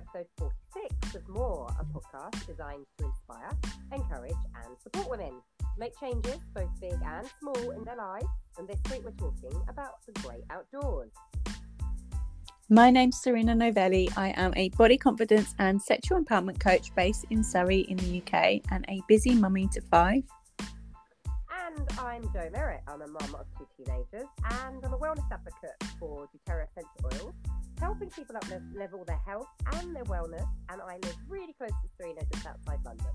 episode 46 of More, a podcast designed to inspire, encourage, and support women to make changes, both big and small, in their lives. And this week we're talking about the great outdoors. My name's Serena Novelli. I am a body confidence and sexual empowerment coach based in Surrey in the UK and a busy mummy to five. And I'm Jo Merritt. I'm a mum of two teenagers and I'm a wellness advocate for doTERRA essential oils helping people up level their health and their wellness. And I live really close to Serena, just outside London.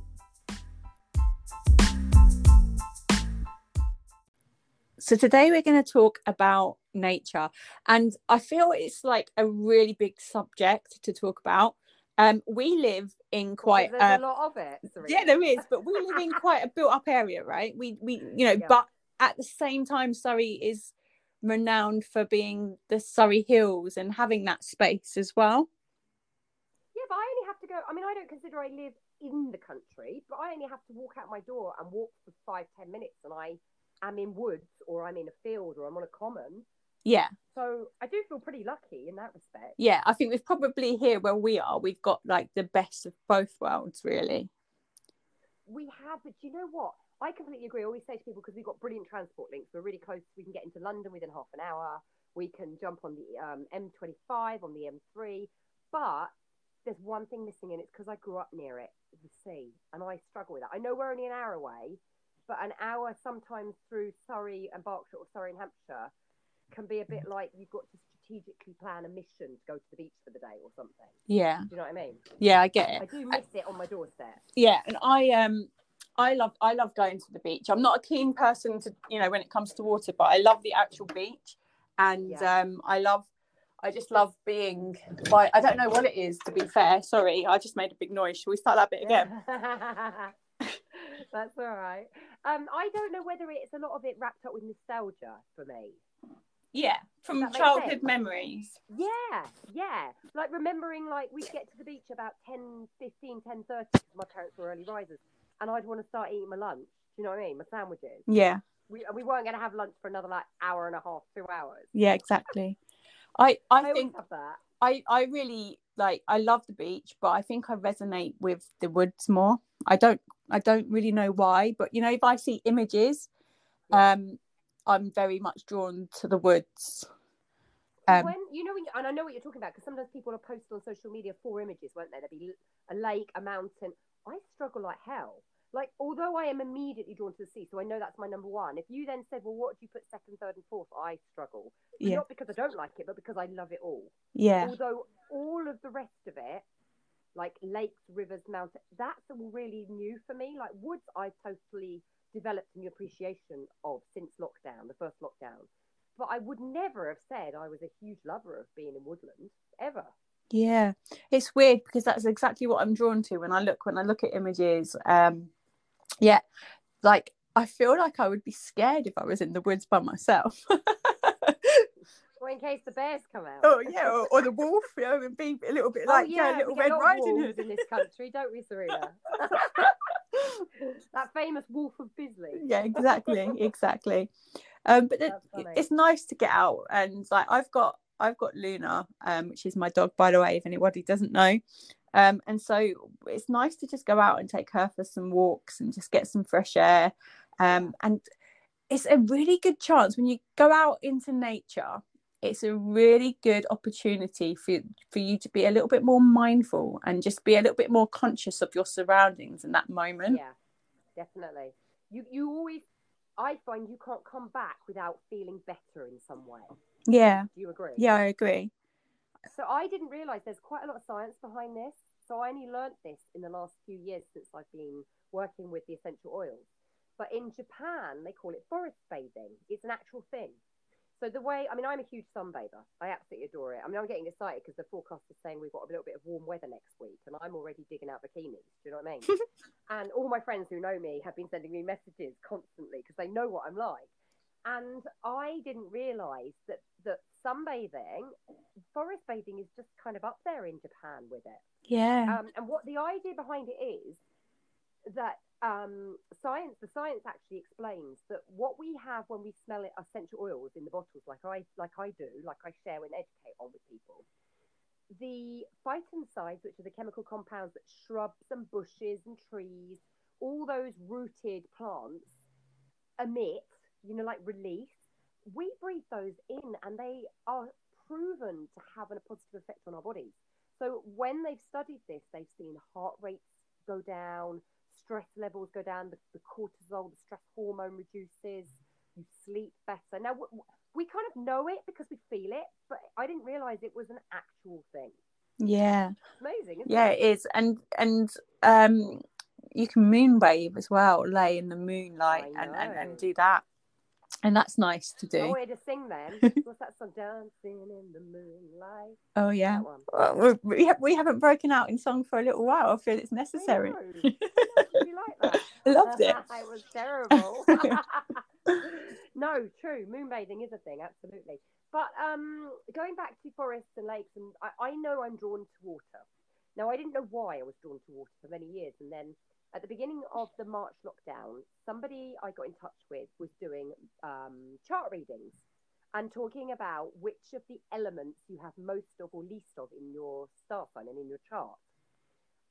So today we're going to talk about nature, and I feel it's like a really big subject to talk about. Um, we live in quite well, uh, a lot of it. Serena. Yeah, there is, but we live in quite a built-up area, right? We we you know, yeah. but at the same time, Surrey is renowned for being the Surrey Hills and having that space as well. Yeah, but I only have to go. I mean, I don't consider I live in the country, but I only have to walk out my door and walk for five, ten minutes, and I am in woods or I'm in a field or I'm on a common. Yeah. So I do feel pretty lucky in that respect. Yeah, I think we've probably here where we are, we've got like the best of both worlds, really. We have, but you know what? I completely agree. I always say to people because we've got brilliant transport links. We're really close. We can get into London within half an hour. We can jump on the um, M25 on the M3. But there's one thing missing, and it's because I grew up near it, the sea, and I struggle with that. I know we're only an hour away, but an hour sometimes through Surrey and Berkshire or Surrey and Hampshire can be a bit like you've got to strategically plan a mission to go to the beach for the day or something. Yeah. Do you know what I mean? Yeah, I get it. I do miss it on my doorstep. Yeah, and I um I love I love going to the beach. I'm not a keen person to you know when it comes to water, but I love the actual beach, and yeah. um, I love I just love being by I don't know what it is to be fair. Sorry, I just made a big noise. Shall we start that bit again? That's all right. Um, I don't know whether it's a lot of it wrapped up with nostalgia for me. Yeah, from childhood memories. Yeah, yeah. Like remembering like we'd get to the beach about 10, 15, 10, 30. My parents were early risers and I'd want to start eating my lunch. Do you know what I mean? My sandwiches. Yeah. We, we weren't going to have lunch for another like hour and a half, two hours. Yeah, exactly. I I, I think that. I I really like I love the beach, but I think I resonate with the woods more. I don't I don't really know why, but you know if I see images, yeah. um, I'm very much drawn to the woods. Um, when you know, when you, and I know what you're talking about because sometimes people are posted on social media four images, won't they? There'll be a lake, a mountain. I struggle like hell. Like, although I am immediately drawn to the sea, so I know that's my number one. If you then said, well, what do you put second, third, and fourth? I struggle. Yeah. Not because I don't like it, but because I love it all. Yeah. Although all of the rest of it, like lakes, rivers, mountains, that's all really new for me. Like woods, I totally developed a new appreciation of since lockdown, the first lockdown. But I would never have said I was a huge lover of being in woodland ever. Yeah, it's weird because that's exactly what I'm drawn to when I look when I look at images. Um, yeah, like I feel like I would be scared if I was in the woods by myself. or in case the bears come out. Oh yeah, or, or the wolf. You know, and be a little bit oh, like yeah, yeah Little Red Riding Hood in this country, don't we, Serena? that famous Wolf of Bisley. Yeah, exactly, exactly. Um, but it, it's nice to get out and like I've got I've got Luna, um, which is my dog, by the way, if anybody doesn't know. Um, and so it's nice to just go out and take her for some walks and just get some fresh air. Um, and it's a really good chance when you go out into nature. It's a really good opportunity for for you to be a little bit more mindful and just be a little bit more conscious of your surroundings in that moment. Yeah, definitely. You you always, I find you can't come back without feeling better in some way. Yeah. Do you agree? Yeah, I agree. So I didn't realize there's quite a lot of science behind this. So I only learnt this in the last few years since I've been working with the essential oils. But in Japan, they call it forest bathing. It's an actual thing. So the way, I mean, I'm a huge sunbather. I absolutely adore it. I mean, I'm getting excited because the forecast is saying we've got a little bit of warm weather next week, and I'm already digging out bikinis. Do you know what I mean? and all my friends who know me have been sending me messages constantly because they know what I'm like. And I didn't realise that that sunbathing, forest bathing is just kind of up there in Japan with it. Yeah. Um, and what the idea behind it is that um, science, the science actually explains that what we have when we smell it, essential oils in the bottles, like I like I do, like I share and educate on with people, the phytoncides, which are the chemical compounds that shrubs and bushes and trees, all those rooted plants emit, you know, like release, we breathe those in and they are proven to have a positive effect on our bodies. So when they've studied this, they've seen heart rates go down, stress levels go down, the, the cortisol, the stress hormone reduces, you sleep better. Now, we kind of know it because we feel it, but I didn't realize it was an actual thing. Yeah. amazing. yeah, it? it is. And, and, um, you can moonbathe as well, lay in the moonlight and, and, and do that and that's nice to do. I wanted to sing then. What's that song? Dancing in the moonlight. Oh yeah. Well, we have, we haven't broken out in song for a little while. I feel it's necessary. I you like that? I loved it. it was terrible. no, true. Moonbathing is a thing, absolutely. But um, going back to forests and lakes, and I, I know I'm drawn to water. Now I didn't know why I was drawn to water for many years, and then at the beginning of the March lockdown, somebody I got in touch with was doing um, chart readings and talking about which of the elements you have most of or least of in your star sign and in your chart.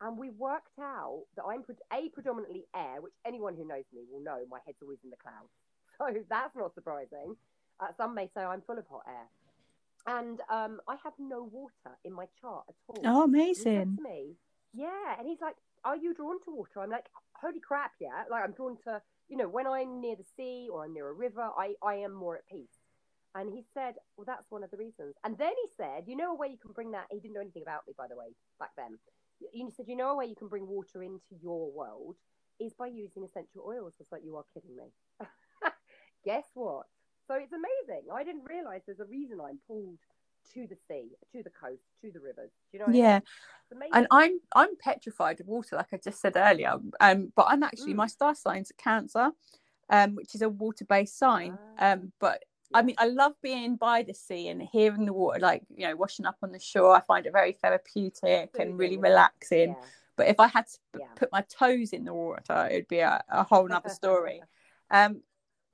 And we worked out that I'm a predominantly air, which anyone who knows me will know my head's always in the clouds. So that's not surprising. Uh, some may say I'm full of hot air. And um, I have no water in my chart at all. Oh, amazing. me, yeah. And he's like, are you drawn to water? I'm like, holy crap, yeah. Like I'm drawn to, you know, when I'm near the sea or I'm near a river, I, I am more at peace. And he said, well, that's one of the reasons. And then he said, you know a way you can bring that. He didn't know anything about me, by the way, back then. He said, you know a way you can bring water into your world is by using essential oils. I was like, you are kidding me. Guess what? So it's amazing. I didn't realize there's a reason I'm pulled to the sea, to the coast, to the rivers. Do you know? yeah. I mean? And I'm I'm petrified of water, like I just said earlier. Um, but I'm actually mm. my star sign's Cancer, um, which is a water-based sign. Ah. Um, but I mean, I love being by the sea and hearing the water, like you know, washing up on the shore. I find it very therapeutic and really relaxing. Yeah. But if I had to yeah. put my toes in the water, it would be a, a whole nother story. um,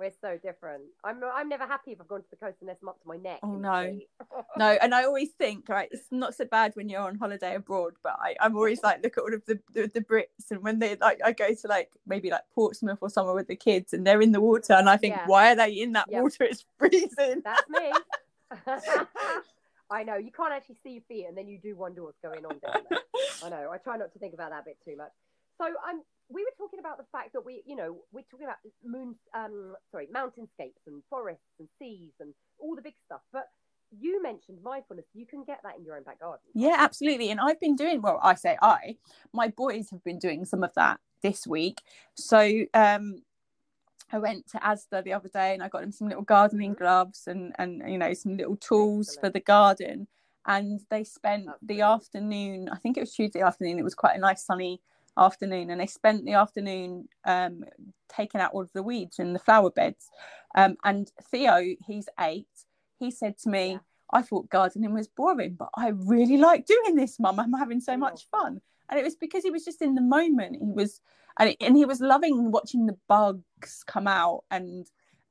we're so different. I'm I'm never happy if I've gone to the coast and there's up to my neck. Oh no, no. And I always think right, it's not so bad when you're on holiday abroad, but I, I'm always like look at all of the, the, the Brits and when they like I go to like maybe like Portsmouth or somewhere with the kids and they're in the water and I think yeah. why are they in that yep. water? It's freezing. That's me. I know you can't actually see your feet and then you do wonder what's going on down there. I know. I try not to think about that bit too much. So I'm um, we were talking about the fact that we, you know, we're talking about moon, um, sorry, mountainscapes and forests and seas and all the big stuff. But you mentioned mindfulness. You can get that in your own back garden. Yeah, absolutely. And I've been doing well. I say I. My boys have been doing some of that this week. So um, I went to Asda the other day and I got them some little gardening mm-hmm. gloves and and you know some little tools Excellent. for the garden. And they spent That's the afternoon. I think it was Tuesday afternoon. It was quite a nice sunny afternoon and they spent the afternoon um, taking out all of the weeds in the flower beds. Um, and Theo, he's eight, he said to me, yeah. I thought gardening was boring, but I really like doing this, mum. I'm having so much fun. And it was because he was just in the moment. He was, and, and he was loving watching the bugs come out and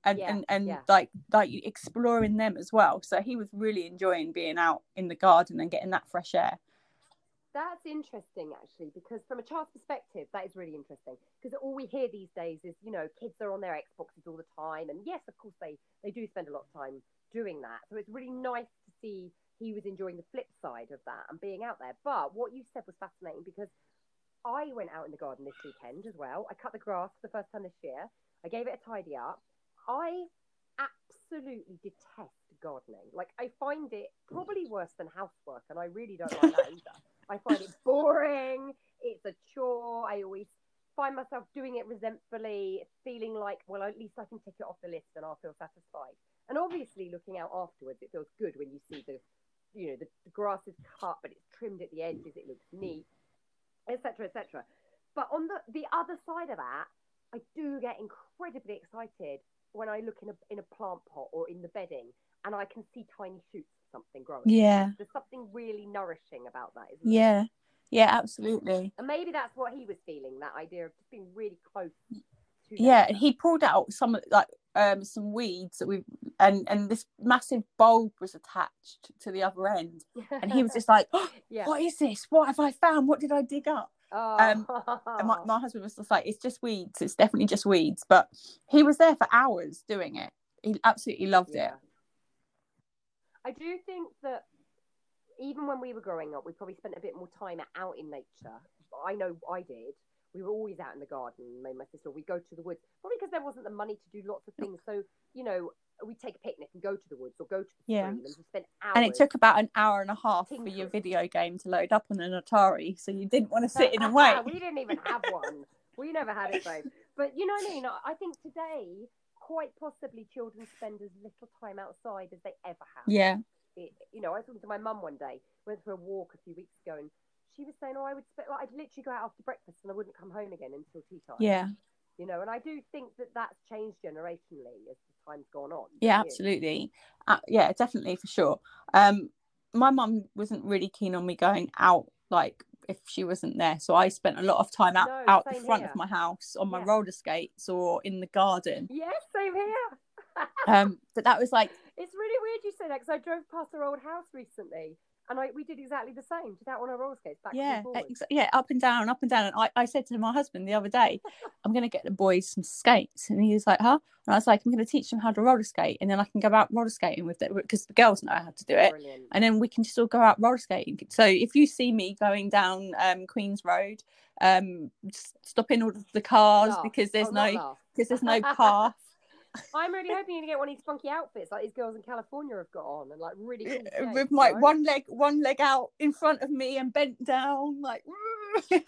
and yeah, and, and yeah. like like exploring them as well. So he was really enjoying being out in the garden and getting that fresh air. That's interesting, actually, because from a child's perspective, that is really interesting. Because all we hear these days is, you know, kids are on their Xboxes all the time, and yes, of course, they they do spend a lot of time doing that. So it's really nice to see he was enjoying the flip side of that and being out there. But what you said was fascinating because I went out in the garden this weekend as well. I cut the grass for the first time this year. I gave it a tidy up. I absolutely detest gardening. Like I find it probably worse than housework, and I really don't like that either. I find it boring. It's a chore. I always find myself doing it resentfully, feeling like, well, at least I can tick it off the list and I'll feel satisfied. And obviously, looking out afterwards, it feels good when you see the, you know, the, the grass is cut, but it's trimmed at the edges. It looks neat, etc., etc. But on the the other side of that, I do get incredibly excited when I look in a in a plant pot or in the bedding and I can see tiny shoots something growing. Yeah. There's something really nourishing about that, isn't yeah. Yeah, absolutely. And maybe that's what he was feeling, that idea of just being really close yeah, he pulled out some like um some weeds that we've and and this massive bulb was attached to the other end and he was just like oh, yeah. what is this what have i found what did i dig up oh. um and my, my husband was just like it's just weeds it's definitely just weeds but he was there for hours doing it he absolutely loved yeah. it i do think that even when we were growing up we probably spent a bit more time out in nature i know i did we were always out in the garden. Me and my sister, we go to the woods, probably because there wasn't the money to do lots of things. So you know, we take a picnic and go to the woods or go to the yeah. and spend hours. And it took about an hour and a half tinkering. for your video game to load up on an Atari, so you didn't want to sit in and wait. we didn't even have one. we never had it, though. But you know what I mean? I think today, quite possibly, children spend as little time outside as they ever have. Yeah. It, you know, I was talking to my mum one day. Went for a walk a few weeks ago, and she was saying, "Oh, I would spend like I'd literally go out after breakfast and I wouldn't come home again until tea time." Yeah. You know, and I do think that that's changed generationally as the time's gone on. Yeah, absolutely. Uh, yeah, definitely for sure. Um, my mum wasn't really keen on me going out like if she wasn't there. So I spent a lot of time out, no, out the front here. of my house on my yeah. roller skates or in the garden. Yes, same here. um, but that was like it's really weird you say that because I drove past her old house recently and I we did exactly the same. Did that on our roller skates back yeah, ex- yeah, up and down, up and down. And I, I said to my husband the other day, I'm going to get the boys some skates, and he was like, "Huh?" And I was like, "I'm going to teach them how to roller skate, and then I can go out roller skating with them because the girls know how to do it, Brilliant. and then we can just all go out roller skating." So if you see me going down um, Queens Road, um, stopping all the cars laugh. because there's oh, no because there's no path I'm really hoping to get one of these funky outfits like these girls in California have got on and like really cool with my right? one leg one leg out in front of me and bent down like yeah.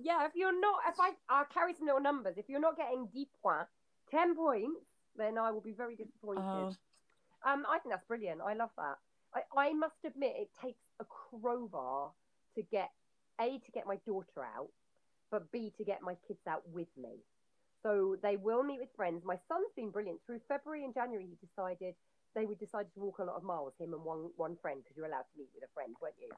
Yeah if you're not if I I'll carry some little numbers. If you're not getting deep points 10 points then I will be very disappointed. Oh. um I think that's brilliant. I love that. I, I must admit it takes a crowbar to get a to get my daughter out but b to get my kids out with me so they will meet with friends. My son's been brilliant. Through February and January, he decided they would decide to walk a lot of miles, him and one one friend, because you're allowed to meet with a friend, weren't you?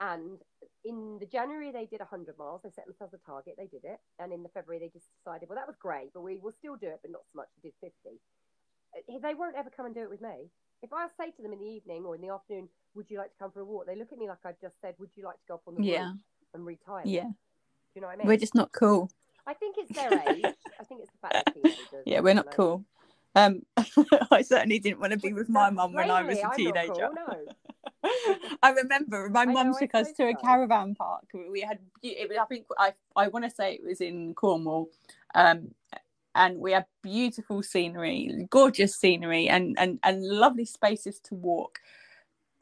And in the January, they did 100 miles. They set themselves a target. They did it. And in the February, they just decided, well, that was great, but we will still do it, but not so much. We did 50. Uh, they won't ever come and do it with me. If I say to them in the evening or in the afternoon, would you like to come for a walk? They look at me like I've just said, would you like to go up on the yeah. and retire? Yeah. Do you know what I mean? We're just not cool. I think it's their age. I think it's the fact that teenagers. Yeah, we're not cool. Um, I certainly didn't want to be with my mum when I was a teenager. Cool, no. I remember my mum took us to a caravan park. We had, it was, I think, I I want to say it was in Cornwall, um, and we had beautiful scenery, gorgeous scenery, and and and lovely spaces to walk.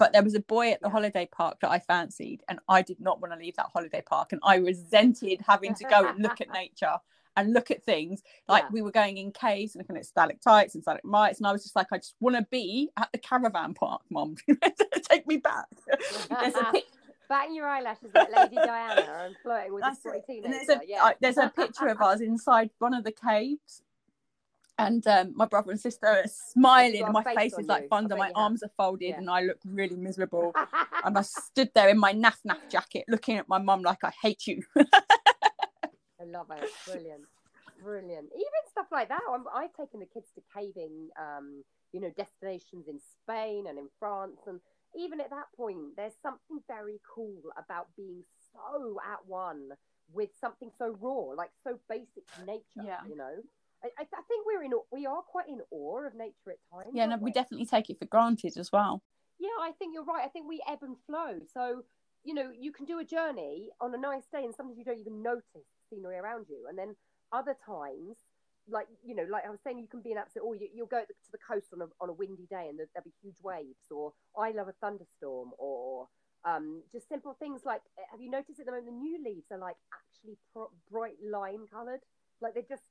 But there was a boy at the holiday park that I fancied, and I did not want to leave that holiday park. And I resented having to go and look at nature and look at things. Like yeah. we were going in caves and looking at stalactites and stalagmites, and I was just like, I just want to be at the caravan park, mom. Take me back. there's a Batting your eyelashes like Lady Diana and flirting with That's a teenager. There's a, yeah. I, there's a picture of us inside one of the caves and um, my brother and sister are smiling and my face, face is like thunder my arms are folded yeah. and i look really miserable. And i stood there in my naff naff jacket looking at my mum like i hate you. I love it. Brilliant. Brilliant. Even stuff like that. I have taken the kids to caving um, you know destinations in spain and in france. And even at that point there's something very cool about being so at one with something so raw like so basic to nature yeah. you know I, I, think we're in we are quite in awe of nature at times. Yeah, no, we? we definitely take it for granted as well. Yeah, I think you're right. I think we ebb and flow. So you know, you can do a journey on a nice day, and sometimes you don't even notice the scenery around you, and then other times. Like you know, like I was saying, you can be an absolute, or you, will go to the coast on a on a windy day, and there'll be huge waves, or I love a thunderstorm, or um, just simple things like have you noticed at the moment the new leaves are like actually pro- bright lime coloured like they're just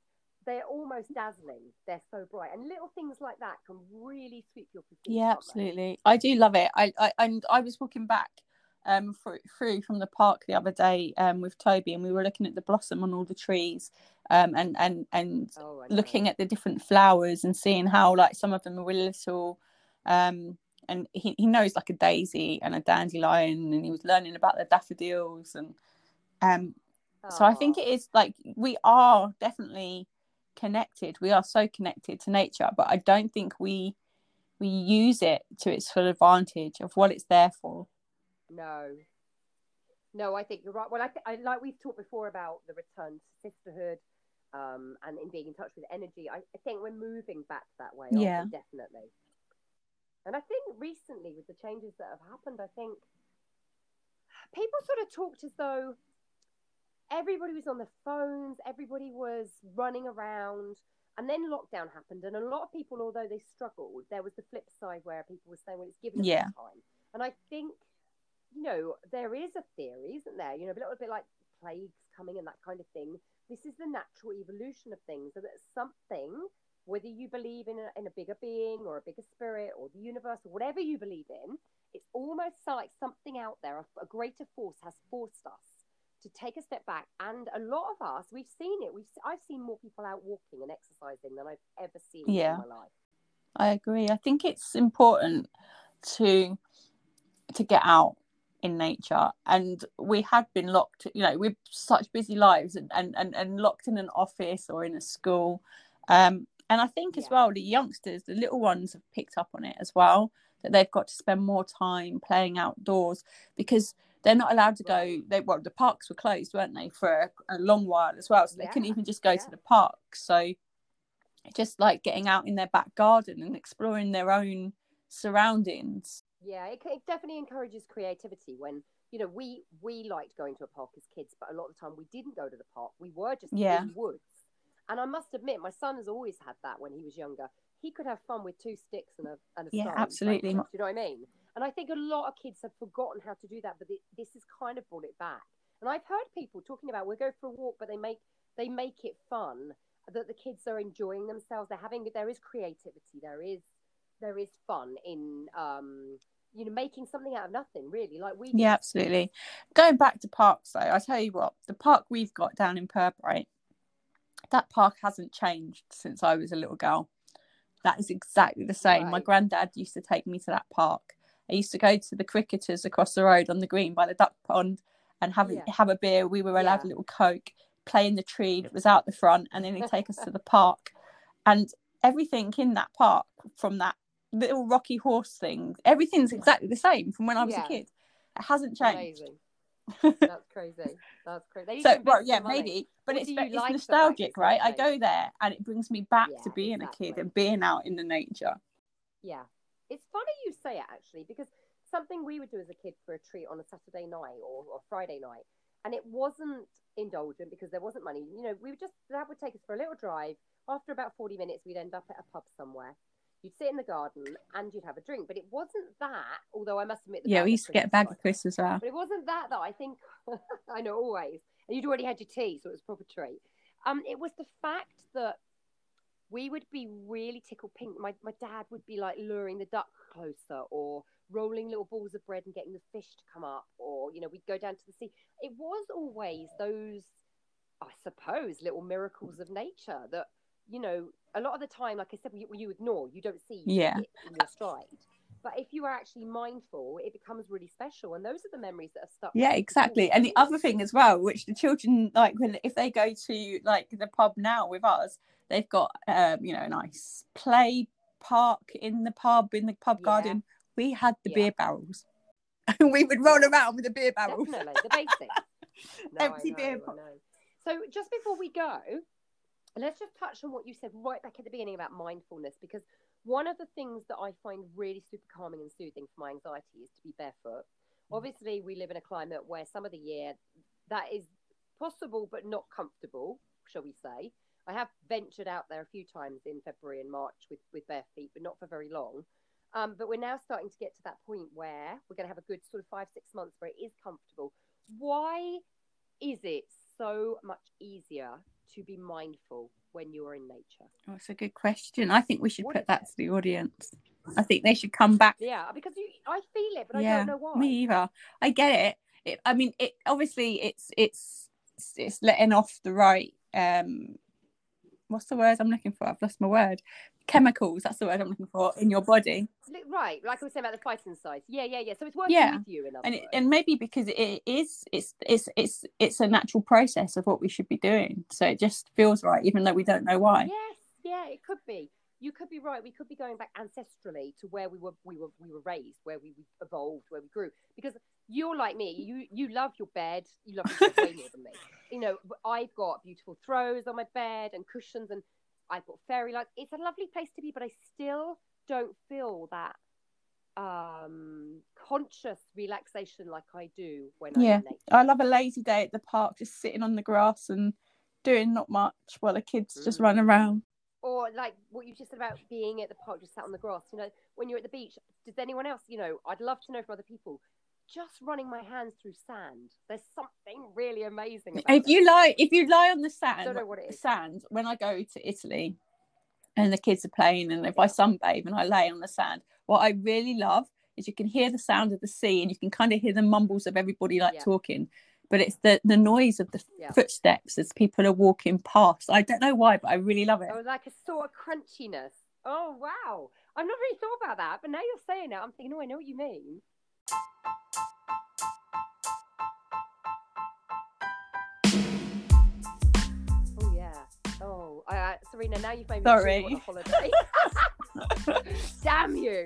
they're almost dazzling. They're so bright, and little things like that can really sweep your perspective. Yeah, absolutely. I do love it. I, I and I was walking back um through, through from the park the other day um with Toby, and we were looking at the blossom on all the trees, um and and and oh, looking at the different flowers and seeing how like some of them are really little, um. And he, he knows like a daisy and a dandelion, and he was learning about the daffodils, and um, so I think it is like we are definitely connected. We are so connected to nature, but I don't think we we use it to its full advantage of what it's there for. No, no, I think you're right. Well, I, th- I like we've talked before about the return to sisterhood um, and in being in touch with energy. I, I think we're moving back that way. Yeah, definitely. And I think recently, with the changes that have happened, I think people sort of talked as though everybody was on their phones, everybody was running around, and then lockdown happened, and a lot of people, although they struggled, there was the flip side where people were saying, "Well, it's given us yeah. time," and I think you know, there is a theory, isn't there? You know, a little bit like plagues coming and that kind of thing. This is the natural evolution of things, so that something, whether you believe in a, in a bigger being or a bigger spirit or the universe or whatever you believe in, it's almost like something out there, a, a greater force has forced us to take a step back. And a lot of us, we've seen it. We've I've seen more people out walking and exercising than I've ever seen yeah. in my life. I agree. I think it's important to to get out in nature and we had been locked you know with such busy lives and and, and, and locked in an office or in a school um, and i think as yeah. well the youngsters the little ones have picked up on it as well that they've got to spend more time playing outdoors because they're not allowed to go they well the parks were closed weren't they for a, a long while as well so they yeah. couldn't even just go yeah. to the park so just like getting out in their back garden and exploring their own surroundings yeah, it, it definitely encourages creativity when you know we we liked going to a park as kids, but a lot of the time we didn't go to the park. We were just yeah. in woods. And I must admit, my son has always had that when he was younger. He could have fun with two sticks and a and a yeah, absolutely. Do you know what I mean? And I think a lot of kids have forgotten how to do that, but this has kind of brought it back. And I've heard people talking about we go for a walk, but they make they make it fun that the kids are enjoying themselves. They're having there is creativity, there is there is fun in um, you know making something out of nothing really like we yeah absolutely going back to parks though i tell you what the park we've got down in Pirbright that park hasn't changed since i was a little girl that is exactly the same right. my granddad used to take me to that park i used to go to the cricketers across the road on the green by the duck pond and have, yeah. have a beer we were allowed yeah. a little coke play in the tree that was out the front and then he'd take us to the park and everything in that park from that little rocky horse thing, Everything's exactly the same from when I was yeah. a kid. It hasn't changed. That's crazy. That's crazy. So, well, yeah, maybe, but what it's, it's like nostalgic, right? I go there and it brings me back yeah, to being exactly. a kid and being out in the nature. Yeah, it's funny you say it actually because something we would do as a kid for a treat on a Saturday night or, or Friday night, and it wasn't indulgent because there wasn't money. You know, we would just that would take us for a little drive. After about forty minutes, we'd end up at a pub somewhere you'd sit in the garden and you'd have a drink. But it wasn't that, although I must admit, yeah, we used to get a bag of crisps as well. But it wasn't that that I think I know always, and you'd already had your tea, so it was proper treat. Um, it was the fact that we would be really tickled pink. My my dad would be like luring the duck closer, or rolling little balls of bread and getting the fish to come up, or you know, we'd go down to the sea. It was always those, I suppose, little miracles of nature that you know, a lot of the time, like I said, you, you ignore, you don't see yeah. in your stride. But if you are actually mindful, it becomes really special, and those are the memories that are stuck. Yeah, exactly. And the other thing as well, which the children like, when if they go to like the pub now with us, they've got um, you know, a nice play park in the pub in the pub yeah. garden. We had the yeah. beer barrels, and we would roll around with the beer barrels. Definitely, the basics. no, Empty know, beer. So just before we go, let's just touch on what you said right back at the beginning about mindfulness because one of the things that I find really super calming and soothing for my anxiety is to be barefoot. Mm. Obviously, we live in a climate where some of the year that is possible but not comfortable, shall we say. I have ventured out there a few times in February and March with, with bare feet, but not for very long. Um, but we're now starting to get to that point where we're going to have a good sort of five, six months where it is comfortable. Why is it so much easier to be mindful when you're in nature? Oh, that's a good question. I think we should what put that it? to the audience. I think they should come back. Yeah, because you, I feel it, but yeah, I don't know why. Me either. I get it. it. I mean, it obviously it's it's it's letting off the right um what's the word I'm looking for? I've lost my word. chemicals. That's the word I'm looking for in your body. Right, like I was saying about the phytoncides. Yeah, yeah, yeah. So it's working yeah. with you, in and it, and maybe because it is, it's it's it's it's a natural process of what we should be doing. So it just feels right, even though we don't know why. Yes, yeah, it could be. You could be right. We could be going back ancestrally to where we were, we were, we were raised, where we evolved, where we grew. Because you're like me. You you love your bed. You love your bed way more than me. You know, I've got beautiful throws on my bed and cushions, and I've got fairy lights. It's a lovely place to be, but I still don't feel that um conscious relaxation like I do when i'm yeah. i love a lazy day at the park, just sitting on the grass and doing not much while the kids mm. just run around. Or like what you just said about being at the park, just sat on the grass. You know, when you're at the beach, does anyone else? You know, I'd love to know from other people. Just running my hands through sand. There's something really amazing. if you lie, if you lie on the sand, don't know what it is. Sand. When I go to Italy, and the kids are playing and if I sunbathe and I lay on the sand, what I really love is you can hear the sound of the sea and you can kind of hear the mumbles of everybody like yeah. talking. But it's the the noise of the yeah. footsteps as people are walking past. I don't know why, but I really love it. Oh, like a sort of crunchiness. Oh wow. I've not really thought about that, but now you're saying it, I'm thinking, oh, I know what you mean. Oh, yeah. Oh, uh, Serena, now you've made me Sorry. want a holiday. Damn you!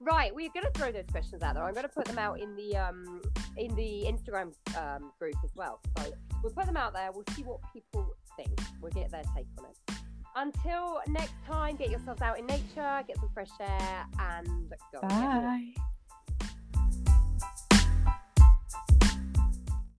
Right, we're going to throw those questions out there. I'm going to put them out in the um in the Instagram um, group as well. So we'll put them out there. We'll see what people think. We'll get their take on it. Until next time, get yourselves out in nature, get some fresh air, and go. Bye.